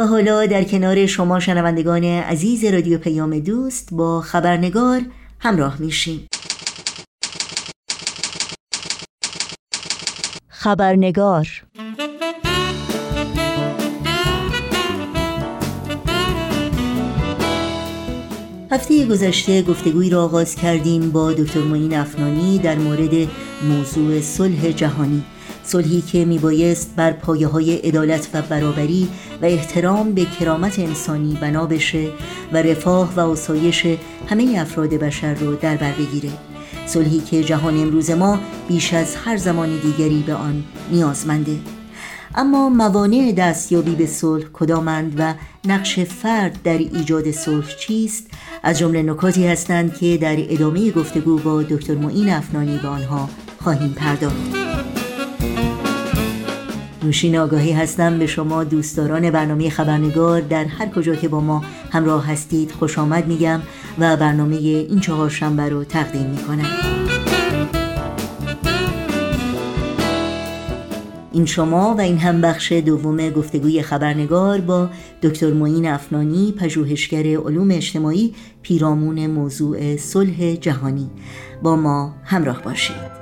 و حالا در کنار شما شنوندگان عزیز رادیو پیام دوست با خبرنگار همراه میشیم. خبرنگار هفته گذشته گفتگوی را آغاز کردیم با دکتر معین افنانی در مورد موضوع صلح جهانی. صلحی که میبایست بر پایه های عدالت و برابری و احترام به کرامت انسانی بنا بشه و رفاه و آسایش همه افراد بشر رو در بر بگیره. صلحی که جهان امروز ما بیش از هر زمان دیگری به آن نیازمنده. اما موانع دستیابی به صلح کدامند و نقش فرد در ایجاد صلح چیست؟ از جمله نکاتی هستند که در ادامه گفتگو با دکتر معین افنانی به آنها خواهیم پرداخت. نوشین آگاهی هستم به شما دوستداران برنامه خبرنگار در هر کجا که با ما همراه هستید خوش آمد میگم و برنامه این چهار شنبه رو تقدیم می‌کنم. این شما و این هم بخش دوم گفتگوی خبرنگار با دکتر معین افنانی پژوهشگر علوم اجتماعی پیرامون موضوع صلح جهانی. با ما همراه باشید.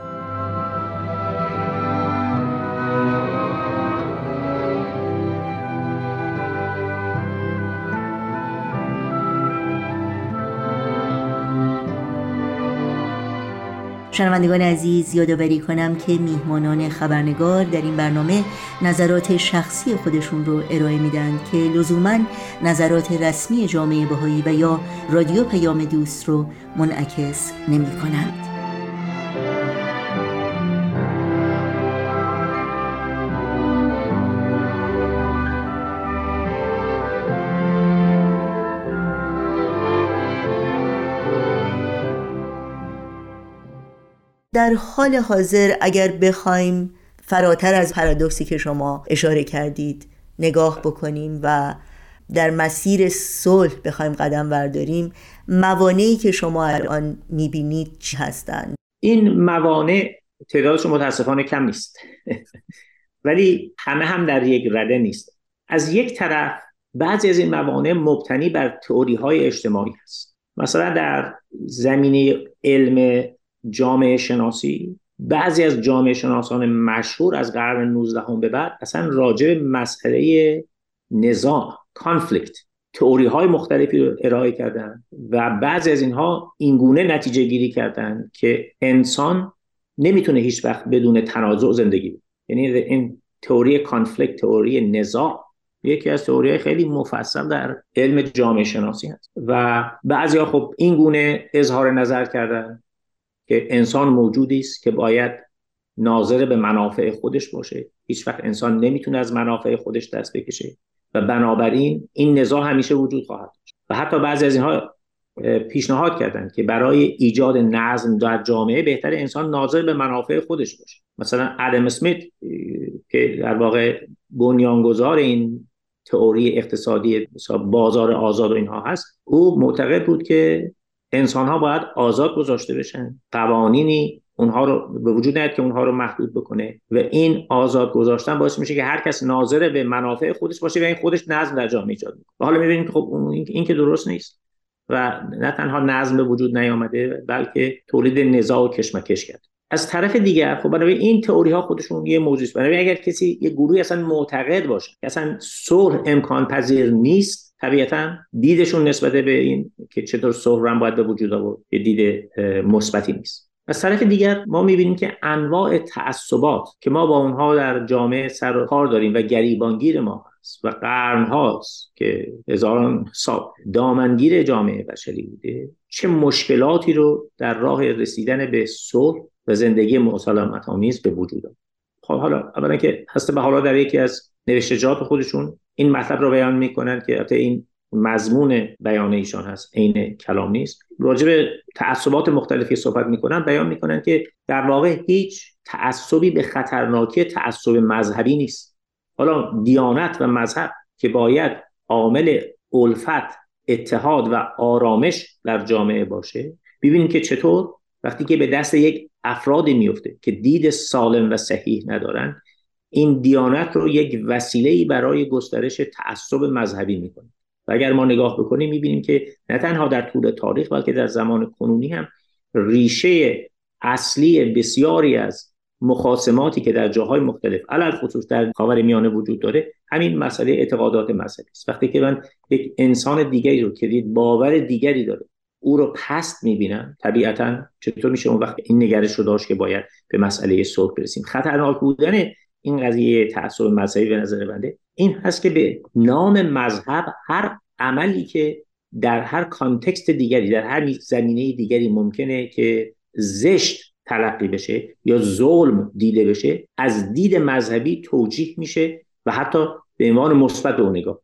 شنوندگان عزیز یادآوری کنم که میهمانان خبرنگار در این برنامه نظرات شخصی خودشون رو ارائه میدن که لزوما نظرات رسمی جامعه بهایی و یا رادیو پیام دوست رو منعکس نمی کنند. در حال حاضر اگر بخوایم فراتر از پرادوکسی که شما اشاره کردید نگاه بکنیم و در مسیر صلح بخوایم قدم برداریم موانعی که شما الان می‌بینید چی هستند؟ این موانع تعدادشون متاسفانه کم نیست. ولی همه هم در یک رده نیست. از یک طرف بعضی از این موانع مبتنی بر تئوری های اجتماعی هست. مثلا در زمینه علم جامعه شناسی. بعضی از جامعه شناسان مشهور از قرن 19 هم به بعد اصلا راجع به مسئله نزاع کانفلیکت تئوری های مختلفی رو ارائه کردن و بعضی از اینها اینگونه نتیجه گیری کردن که انسان نمی‌تونه هیچ وقت بدون تنازع زندگی یعنی این تئوری کانفلیکت تئوری نزاع یکی از تئوری خیلی مفصل در علم جامعه شناسی هست. و بعضی ها خب این گونه اظهار نظر کردن که انسان موجودی است که باید ناظر به منافع خودش باشه. هیچ وقت انسان نمی‌تونه از منافع خودش دست بکشه و بنابراین این نزاع همیشه وجود خواهد و حتی بعضی از اینها پیشنهاد کردند که برای ایجاد نظم در جامعه بهتر انسان ناظر به منافع خودش باشه. مثلا ادم اسمیت که در واقع بنیانگذار این تئوری اقتصادی بازار آزاد و اینها هست او معتقد بود که انسان ها باید آزاد گذاشته بشن. قوانینی اونها رو به وجود نیاد که اونها رو محدود بکنه. و این آزاد گذاشتن باعث میشه که هر کس ناظر به منافع خودش باشه و این خودش نظم در جامعه ایجاد می‌کنه. حالا می‌بینیم که خب این که درست نیست. و نه تنها نظم به وجود نیامده بلکه تولید نزاع و کشمکش کرد. از طرف دیگر خب برای این تئوری ها خودشون یه موضوع است. برای اگر کسی یه گروهی اصلا معتقد باشه که اصلا صلح امکان پذیر نیست طبیعتا دیدشون نسبت به این که چطور صحرم باید به وجود آورد یه دید مثبتی نیست. از طرف دیگر ما می‌بینیم که انواع تعصبات که ما با اونها در جامعه سر و کار داریم و گریبانگیر ما هست و قرن هاست که هزاران سال دامنگیر جامعه بشری بوده چه مشکلاتی رو در راه رسیدن به صلح و زندگی مسالمت آمیز به وجود آورد. خب حالا اولا که هسته به حالا در یکی از نوشتجات خودشون این مطلب رو بیان می‌کنن که حتی این مضمون بیان ایشان هست عین کلام نیست. راجع به تعصبات مختلفی صحبت می‌کنن بیان می‌کنن که در واقع هیچ تعصبی به خطرناکی تعصب مذهبی نیست. حالا دیانت و مذهب که باید عامل الفت اتحاد و آرامش در جامعه باشه ببینیم که چطور وقتی که به دست یک افرادی میفته که دید سالم و صحیح ندارن این دیانت رو یک وسیله برای گسترش تعصب مذهبی می‌کنه. و اگر ما نگاه بکنیم می‌بینیم که نه تنها در طول تاریخ بلکه در زمان کنونی هم ریشه اصلی بسیاری از مخاسماتی که در جاهای مختلف علل خصوص در خاور میانه وجود داره همین مسئله اعتقادات مذهبی است. وقتی که من یک انسان دیگری رو که باور دیگری داره او رو پست می‌بینم طبیعتا چطور میشه اون وقت این نگرش رو داشت که باید به مسئله صلح برسیم؟ خطرناک بودن این قضیه تعصب مذهبی به نظر بنده این هست که به نام مذهب هر عملی که در هر کانتکست دیگری در هر زمینه دیگری ممکنه که زشت تلقی بشه یا ظلم دیده بشه از دید مذهبی توجیه میشه و حتی به عنوان مثبت به نگاه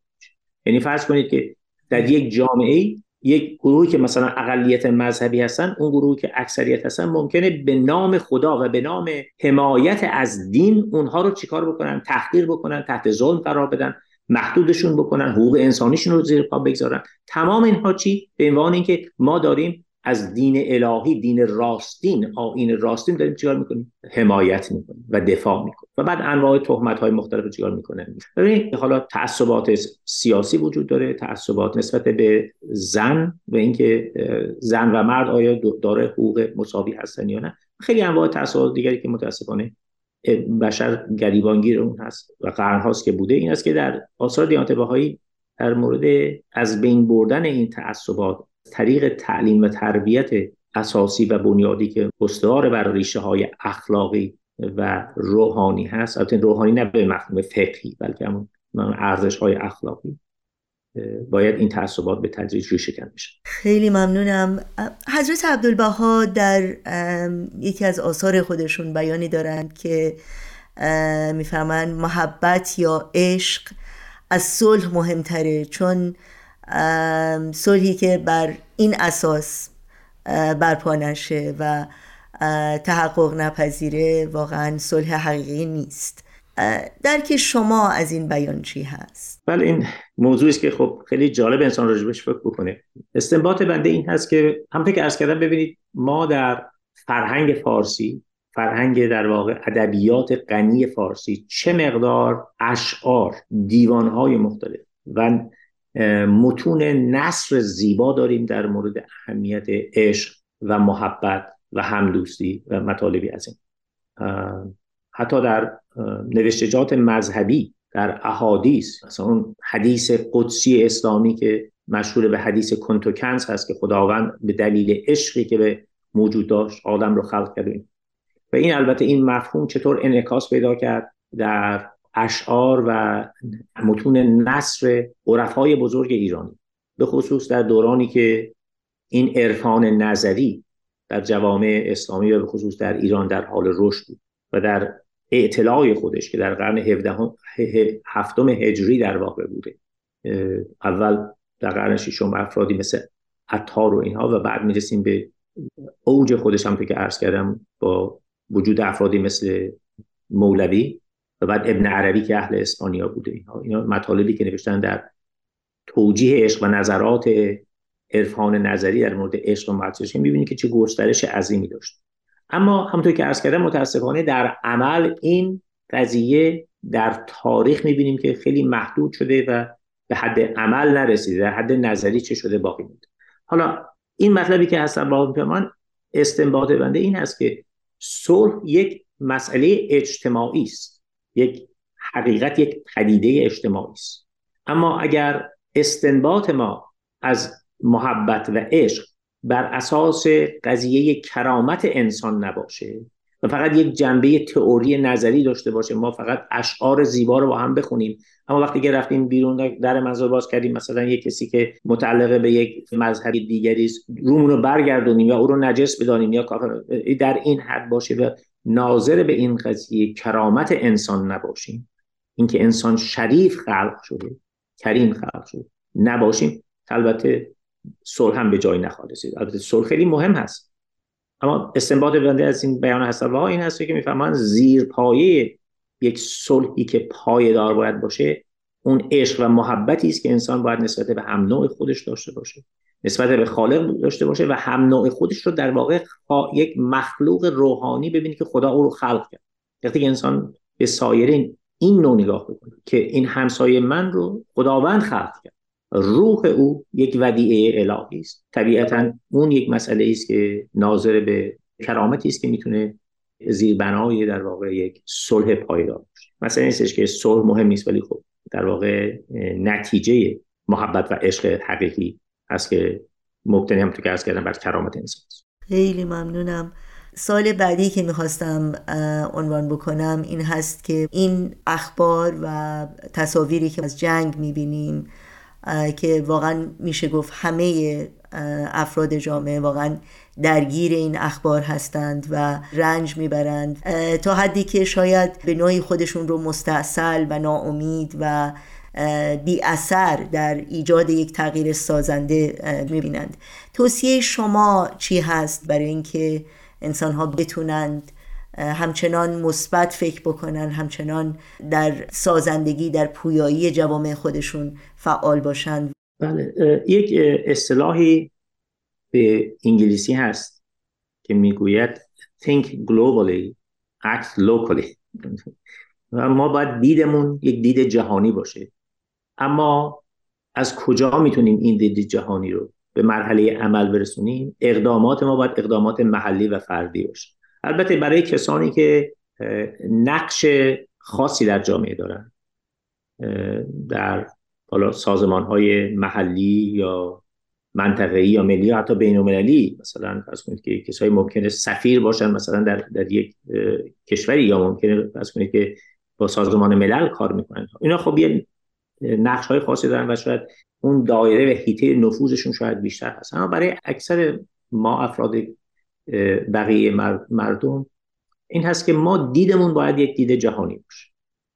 یعنی فرض کنید که در یک جامعه یک گروهی که مثلا اقلیت مذهبی هستن اون گروهی که اکثریت هستن ممکنه به نام خدا و به نام حمایت از دین اونها رو چیکار بکنن؟ تحقیر بکنن تحت ظلم قرار بدن محدودشون بکنن حقوق انسانیشون رو زیر پا بگذارن. تمام اینها چی؟ به عنوان اینکه ما داریم از دین الهی دین راستین آین راستین داریم چیکار می‌کنیم؟ حمایت می‌کنیم و دفاع می‌کنیم. و بعد انواع تهمت های مختلف چیکار می‌کنن ببینید حالا تعصبات سیاسی وجود داره تعصبات نسبت به زن و اینکه زن و مرد آیا داره حقوق مساوی هستن یا نه؟ خیلی انواع تعصبات دیگری که متاسفانه بشر گریبانگیر اون هست و قرنهاست که بوده. این است که در آثار دیانت بهایی در مورد از بین بردن این تعصبات طریق تعلیم و تربیت اساسی و بنیادی که استوار بر ریشه های اخلاقی و روحانی هست. البته روحانی نه به مفهوم فقهی بلکه همون ارزش های اخلاقی. باید این تعصبات به تدریج ریشه کن بشه. خیلی ممنونم. حضرت عبدالبها در یکی از آثار خودشون بیانی دارند که می‌فهمن محبت یا عشق از صلح مهمتره. چون صلحی که بر این اساس برپا نشه و تحقق نپذیره واقعا صلح حقیقی نیست درک شما از این بیان چی هست؟ بله این موضوعی است که خب خیلی جالب انسان راجبش فکر بکنه استنباط بنده این هست که همونطور که عرض کردم ببینید ما در فرهنگ فارسی فرهنگ در واقع ادبیات غنی فارسی چه مقدار اشعار دیوانهای مختلف و متون نصر زیبا داریم در مورد اهمیت عشق و محبت و همدوستی و مطالبی از این. حتی در نوشتجات مذهبی در احادیث مثلا اون حدیث قدسی اسلامی که مشهور به حدیث کنتوکنز هست که خداوند به دلیل عشقی که به موجود داشت آدم رو خلق کرد و این البته این مفهوم چطور انعکاس پیدا کرد در اشعار و متون نصر عرفای بزرگ ایرانی به خصوص در دورانی که این عرفان نظری در جوامع اسلامی و به خصوص در ایران در حال رشد بود و در اعتلاع خودش که در قرن هفتم هجری در واقع بوده. اول در قرن ششم افرادی مثل عطار و اینها و بعد می‌رسیم به اوج خودش هم که عرض کردم با وجود افرادی مثل مولوی و بعد ابن عربی که اهل اسپانیا بوده اینها اینا مطالبی که نوشتن در توجیه عشق و نظرات عرفان نظری در مورد عشق و محبت می‌بینید که چه گسترش عظیمی داشت. اما همونطور که عرض کردم متاسفانه در عمل این قضیه در تاریخ می‌بینیم که خیلی محدود شده و به حد عمل نرسیده. در حد نظری چه شده باقی مونده. حالا این مطلبی که هستن با پیمان استنباط بنده این هست که صلح یک مسئله اجتماعی است. یک حقیقت یک پدیده اجتماعی است. اما اگر استنباط ما از محبت و عشق بر اساس قضیه کرامت انسان نباشه و فقط یک جنبه تئوری نظری داشته باشه ما فقط اشعار زیبا رو با هم بخونیم. اما وقتی که رفتیم بیرون در منظور باز کردیم مثلا یک کسی که متعلق به یک مذهبی دیگری است رومون رو برگردونیم یا او رو نجس بدانیم یا در این حد باشه و ناظر به این قضیه کرامت انسان نباشیم. اینکه انسان شریف خلق شده کریم خلق شده. نباشیم. البته صلح هم به جای نخواهد رسید. البته صلح خیلی مهم هست. اما استنباط بنده از این بیان حسب ها این هست که می‌فهمن زیر پایه یک صلحی که پایدار باید باشه اون عشق و محبتی است که انسان باید نسبت به هم نوع خودش داشته باشه. نسبت به خالق داشته باشه و هم نوع خودش رو در واقع یک مخلوق روحانی ببینید که خدا او رو خلق کرد. وقتی که انسان به سایرین این نوع نگاه بکنیم که این همسایه من رو خداوند خلق کرد. روح او یک ودیعه الهی است. طبیعتا اون یک مسئله است که ناظر به کرامتی است که می‌تونه زیربنای در واقع یک صلح پایدار باشه. مثلا نیستش که صلح مهم نیست ولی خب در واقع نتیجه محبت و عشق حقیقی هست که مبتنی هم تو که کردم بر کرامت انسان خیلی ممنونم. سال بعدی که می‌خواستم عنوان بکنم این هست که این اخبار و تصاویری که از جنگ می‌بینیم که واقعا میشه گفت همه افراد جامعه واقعا درگیر این اخبار هستند و رنج می‌برند. تا حدی که شاید به نوعی خودشون رو مستاصل و ناامید و بی اثر در ایجاد یک تغییر سازنده می‌بینند. توصیه شما چی هست برای اینکه انسان ها بتونند همچنان مثبت فکر بکنن همچنان در سازندگی در پویایی جوامع خودشون فعال باشند؟ بله یک اصطلاحی به انگلیسی هست که می‌گوید think globally act locally. ما باید دیدمون یک دید جهانی باشه. اما از کجا می‌تونیم این دید جهانی رو به مرحله عمل برسونیم؟ اقدامات ما باید اقدامات محلی و فردی باشه. البته برای کسانی که نقش خاصی در جامعه دارن در حالا سازمان های محلی یا منطقه‌ای یا ملی یا حتی بین المللی مثلا فرض کنید که کسایی ممکنه سفیر باشن مثلا در, در یک کشوری یا ممکنه فرض کنید که با سازمان ملل کار می‌کنن. اینا خب یه نقش های خاصی دارن و شاید اون دایره و حیطه نفوذشون شاید بیشتر هست. اما برای اکثر ما افراد بقیه مردم این هست که ما دیدمون باید یک دید جهانی باشه.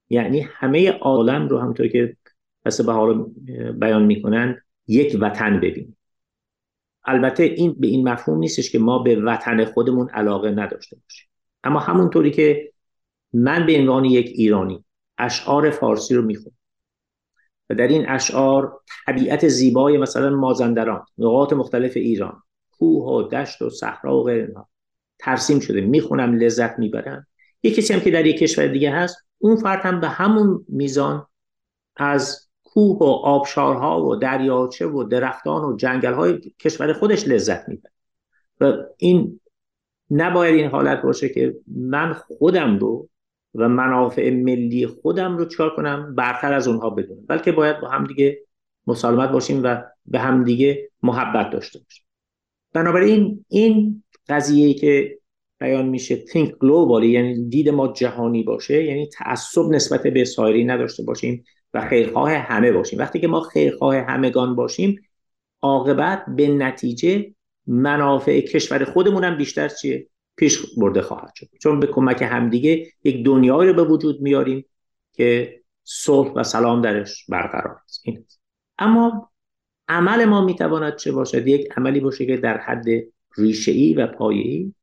یعنی همه عالم رو همطور که پس به حال بیان می‌کنن یک وطن ببینیم. البته این به این مفهوم نیستش که ما به وطن خودمون علاقه نداشته باشیم. اما همونطوری که من به عنوان یک ایرانی اشعار فارسی رو می‌خونم. و در این اشعار طبیعت زیبای مثلا مازندران نقاط مختلف ایران کوه و دشت و صحرا و غیر ترسیم شده می‌خونم لذت می‌برم. یه کسی هم که در یک کشور دیگه هست اون فرد هم به همون میزان از کوه و آبشارها و دریاچه و درختان و جنگل کشور خودش لذت می‌بره. و این نباید این حالت باشه که من خودم رو و منافع ملی خودم رو چکار کنم؟ برتر از اونها بدونم. بلکه باید با هم دیگه مسالمت باشیم و به هم دیگه محبت داشته باشیم. بنابراین این قضیه که بیان میشه think globally یعنی دید ما جهانی باشه یعنی تعصب نسبت به سایری نداشته باشیم و خیرخواه همه باشیم. وقتی که ما خیرخواه همگان باشیم عاقبت به نتیجه منافع کشور خودمون هم بیشتر چیه؟ پیش برده خواهد شد. چون به کمک همدیگه یک دنیایی رو به وجود میاریم که صلح و سلام درش برقرار است. این اما عمل ما می‌تواند چه باشد؟ یک عملی باشه که در حد ریشه و پایه‌ای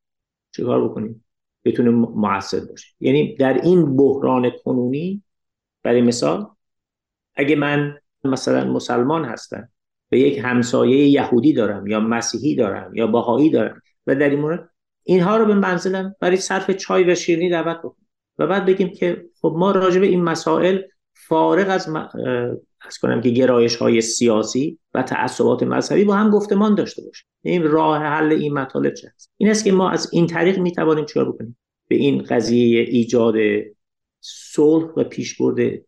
چیکار بکنیم؟ بتونه موثر باشه یعنی در این بحران کنونی برای مثال اگه من مثلا مسلمان هستم و یک همسایه یهودی دارم یا مسیحی دارم یا باهایی دارم و در این مورد اینها رو به منزلم برای صرف چای و شیرینی دعوت بکنم و بعد بگیم که خب ما راجع به این مسائل فارغ از از کنم که گرایش های سیاسی و تعصبات مذهبی با هم گفتمان داشته باشیم. این راه حل این مطالب چه هست این است که ما از این طریق می توانیم چیکار بکنیم؟ به این قضیه ایجاد صلح و پیشبرد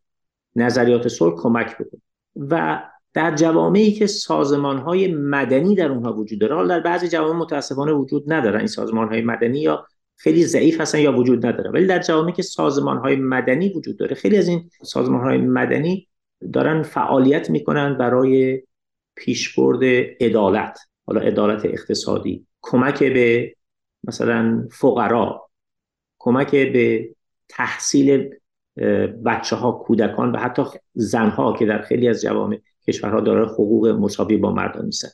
نظریات صلح کمک بکنیم. و در جوامعی که سازمان های مدنی در اونها وجود داره. حالا در بعضی جوامع متاسفانه وجود ندارن این سازمان های مدنی یا خیلی ضعیف هستن یا وجود نداره. ولی در جوامعی که سازمان های مدنی وجود داره خیلی از این سازمان های مدنی دارن فعالیت می‌کنن برای پیشبرد عدالت. حالا عدالت اقتصادی. کمک به مثلا فقرا. کمک به تحصیل بچه ها کودکان و حتی زنها که در خیلی از جوامع کشورها داره حقوق مساوی با مردان نیستن.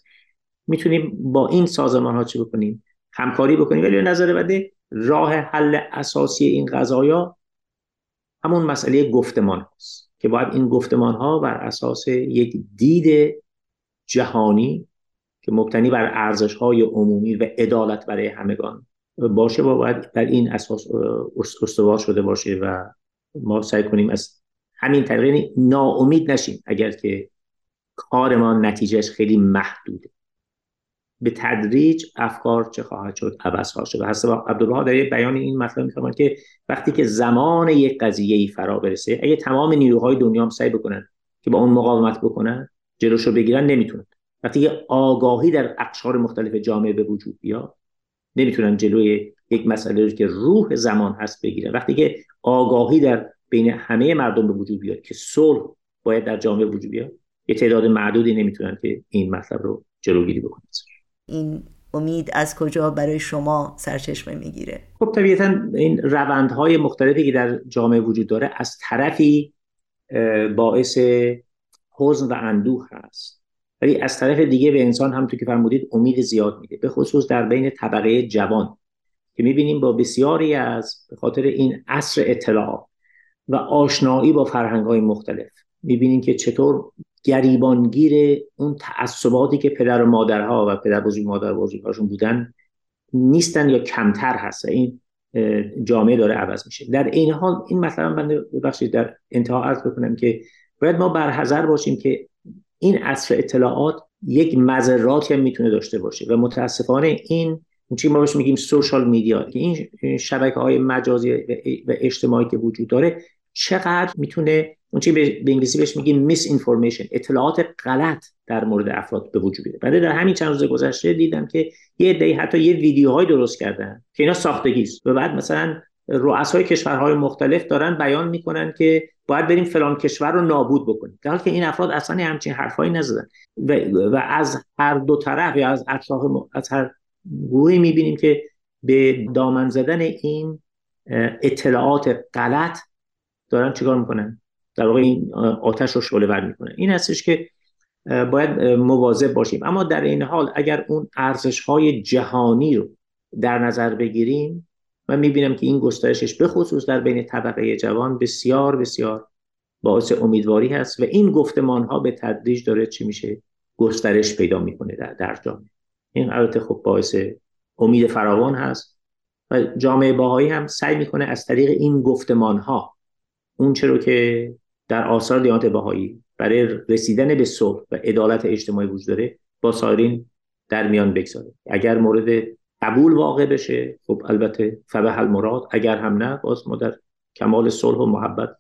می‌تونیم با این سازمان ها چی بکنیم؟ همکاری بکنیم. ولی نظر بده راه حل اساسی این قضایا همون مسئله گفتمان هست که باید این گفتمان ها بر اساس یک دید جهانی که مبتنی بر ارزش های عمومی و عدالت برای همگان باشه و باید بر این اساس استوار شده باشه و ما سعی کنیم از همین طریق یعنی ناامید نشیم اگر که کار ما نتیجهش خیلی محدوده. به تدریج افکار چه خواهد شد؟ عوض خواهد شد. و حسب عبدالله در بیان این مطلب میفرماید که وقتی که زمان یک قضیه ای فرا برسه اگه تمام نیروهای دنیا هم سعی بکنن که با اون مقاومت بکنن جلوشو بگیرن نمی‌تونن. وقتی که آگاهی در اقشار مختلف جامعه به وجود بیاد نمی‌تونن جلوی یک مسئله رو که روح زمان هست بگیرن. وقتی که آگاهی در بین همه مردم به وجود بیاد که صلح باید در جامعه وجود بیاد یه تعداد معدودی نمی‌تونن که این مطلب رو جلوگیری بکنن. این امید از کجا برای شما سرچشمه می‌گیره؟ خب طبیعتا این روندهای مختلفی که در جامعه وجود داره از طرفی باعث حزن و اندوه هست. ولی از طرف دیگه به انسان هم تو که فرمودید امید زیاد میده. به خصوص در بین طبقه جوان که می‌بینیم با بسیاری از به خاطر این عصر اطلاع و آشنایی با فرهنگ های مختلف می‌بینیم که چطور گریبانگیر اون تعصباتی که پدر و مادرها و پدر بزرگ مادر بزرگهاشون بودن نیستن یا کمتر هست این جامعه داره عوض میشه. در این حال این مثلا من ببخشید در انتها عرض بکنم که باید ما برحذر باشیم که این عصر اطلاعات یک مذراتی هم می‌تونه داشته باشه و متاسفانه این چی ما بهش میگیم سوشال میدیا این شبکه های مجازی و اجتماعی که وجود داره چقدر می‌تونه اون چی به انگلیسی بهش میگیم میس اینفورمیشن اطلاعات غلط در مورد افراد به وجود بیاره بعد در همین چند روز گذشته دیدم که یه عده‌ای حتی یه ویدیوهای درست کردن که اینا ساختگی است و بعد مثلا رؤسای کشورهای مختلف دارن بیان می‌کنن که باید بریم فلان کشور رو نابود بکنیم. در حالی که این افراد اصلا همچین حرفایی نزدن. و, و از هر دو طرف یا از اطراف از هر گروهی می‌بینیم که به دامن زدن این اطلاعات غلط دارن چیکار می‌کنن؟ در واقع این آتش رو شعله ور می‌کنه. این هستش که باید مواظب باشیم. اما در این حال اگر اون ارزش های جهانی رو در نظر بگیریم من می‌بینم که این گسترشش به خصوص در بین طبقه جوان بسیار بسیار باعث امیدواری هست و این گفتمان ها به تدریج داره چی میشه؟ گسترش پیدا می‌کنه در, در جامعه. این البته خب باعث امید فراوان هست و جامعه باهایی هم سعی می‌کنه از طریق این گفتمان ها اون چرا که در آثار دیانت بهایی برای رسیدن به صلح و عدالت اجتماعی وجود داره با سایرین در میان بگذاره اگر مورد قبول واقع بشه خب البته فبه المراد اگر هم نه باز ما در کمال صلح و محبت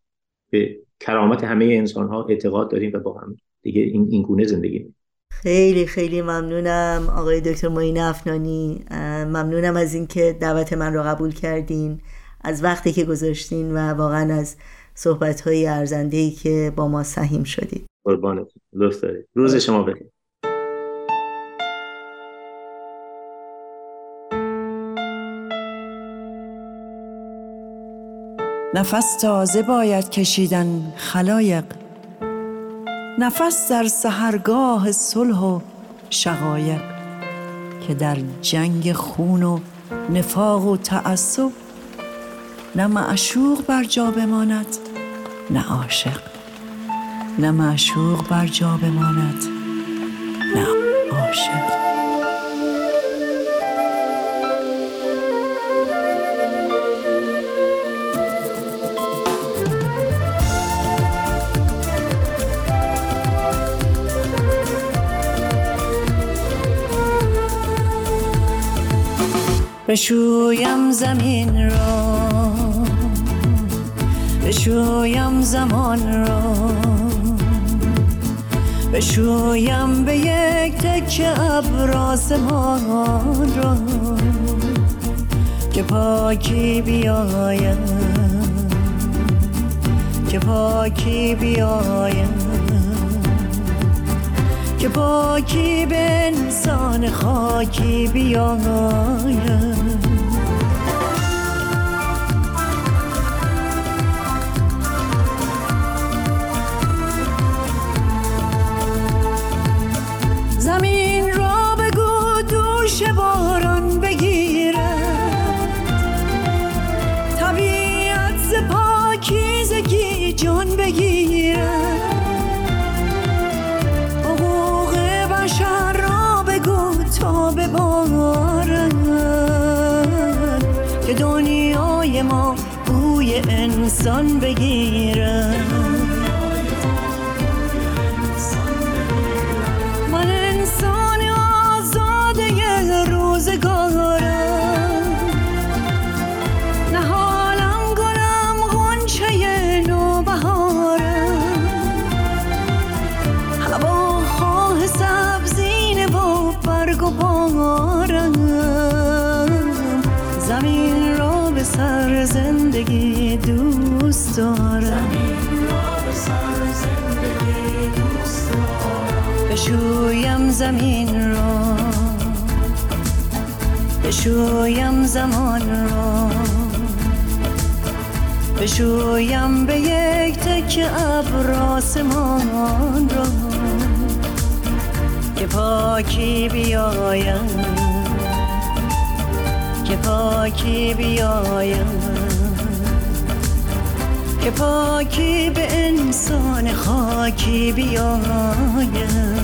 به کرامت همه انسان ها اعتقاد داریم و با هم دیگه این, این گونه زندگی میم. خیلی خیلی ممنونم آقای دکتر معین افنانی ممنونم از اینکه دعوت من رو قبول کردین از وقتی که گذاشتین و واقعا از صحبت های ارزنده ای که با ما سهیم شدید. قربانت. لطف دارید روز شما بخیر. نفس تازه باید کشیدن خلایق. نفس در سهرگاه صلح و شقایق. که در جنگ خون و نفاق و تعصب نه معشوق بر جا بماند. نه عاشق نه معشوق بر جا بماند نه عاشق. بشویم زمین را بشویم زمان را. بشویم به یک تک ابراز آسمان را. که پاکی بیایم. که پاکی بیایم. که پاکی به انسان خاکی بیایم. done. دارم بشویم زمین را بشویم زمان را بشویم به یک تک ابر آسمان را که پاکی بیایم. که پاکی بیایم. که پاکی به انسان خاکی بیاید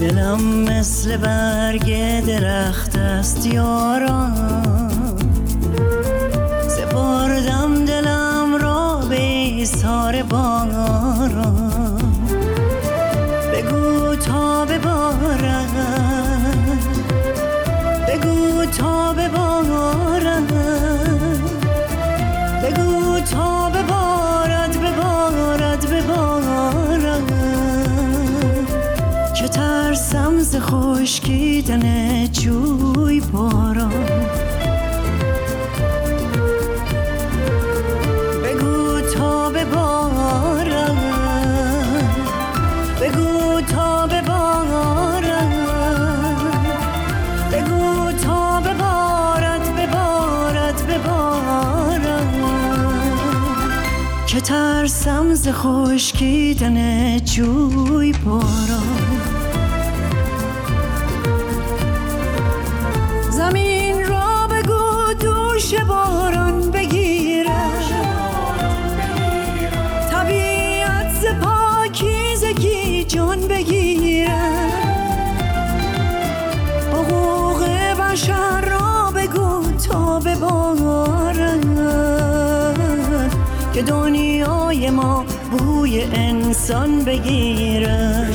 دلم مثل برگ درخت است یاران باران بگو تا ببارد بگو تا ببارد بگو تا ببارد ببارد ببارد که ترسم ز خشکیدن که ترسم ز خشکیدن جوی باران که دنیای ما بوی انسان بگیرد